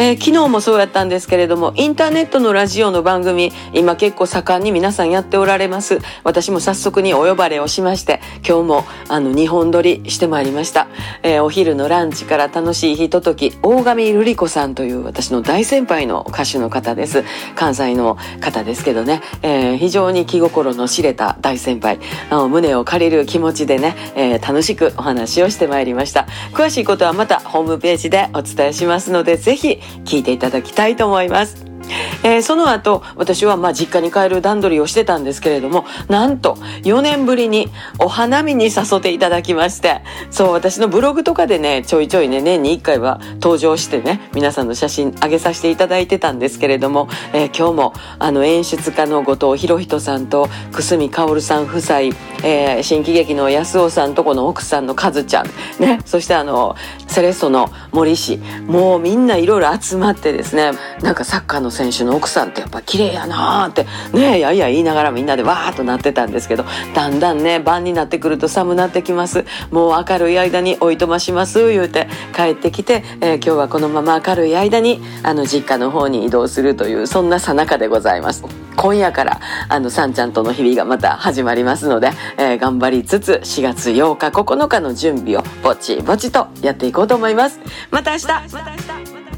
えー、昨日もそうやったんですけれども、インターネットのラジオの番組、今結構盛んに皆さんやっておられます。私も早速にお呼ばれをしまして、今日もあの2本撮りしてまいりました。えー、お昼のランチから楽しいひととき、大神瑠璃子さんという私の大先輩の歌手の方です。関西の方ですけどね、えー、非常に気心の知れた大先輩、あの胸を借りる気持ちでね、えー、楽しくお話をしてまいりました。詳しいことはまたホームページでお伝えしますので、ぜひ聞いていただきたいと思います。えー、その後、私はまあ実家に帰る段取りをしてたんですけれども、なんと4年ぶりにお花見に誘っていただきまして、そう、私のブログとかでね、ちょいちょいね、年に1回は登場してね、皆さんの写真上げさせていただいてたんですけれども、えー、今日もあの演出家の後藤博人さんと久住薫さん夫妻、えー、新喜劇の安尾さんとこの奥さんの和ちゃん、ね、そしてあの、セレッソの森氏、もうみんないろいろ集まってですね、なんかサッカーの選手の奥さんってやっぱ綺麗やなーってねやいや言いながらみんなでわーっとなってたんですけどだんだんね晩になってくると寒なってきます。もう明るい間においとまします言うて帰ってきて、えー、今日はこのまま明るい間にあの実家の方に移動するというそんなさなかでございます。今夜からあのさんちゃんとの日々がまた始まりますので、えー、頑張りつつ4月8日9日の準備をぼちぼちとやっていこうと思います。また明日。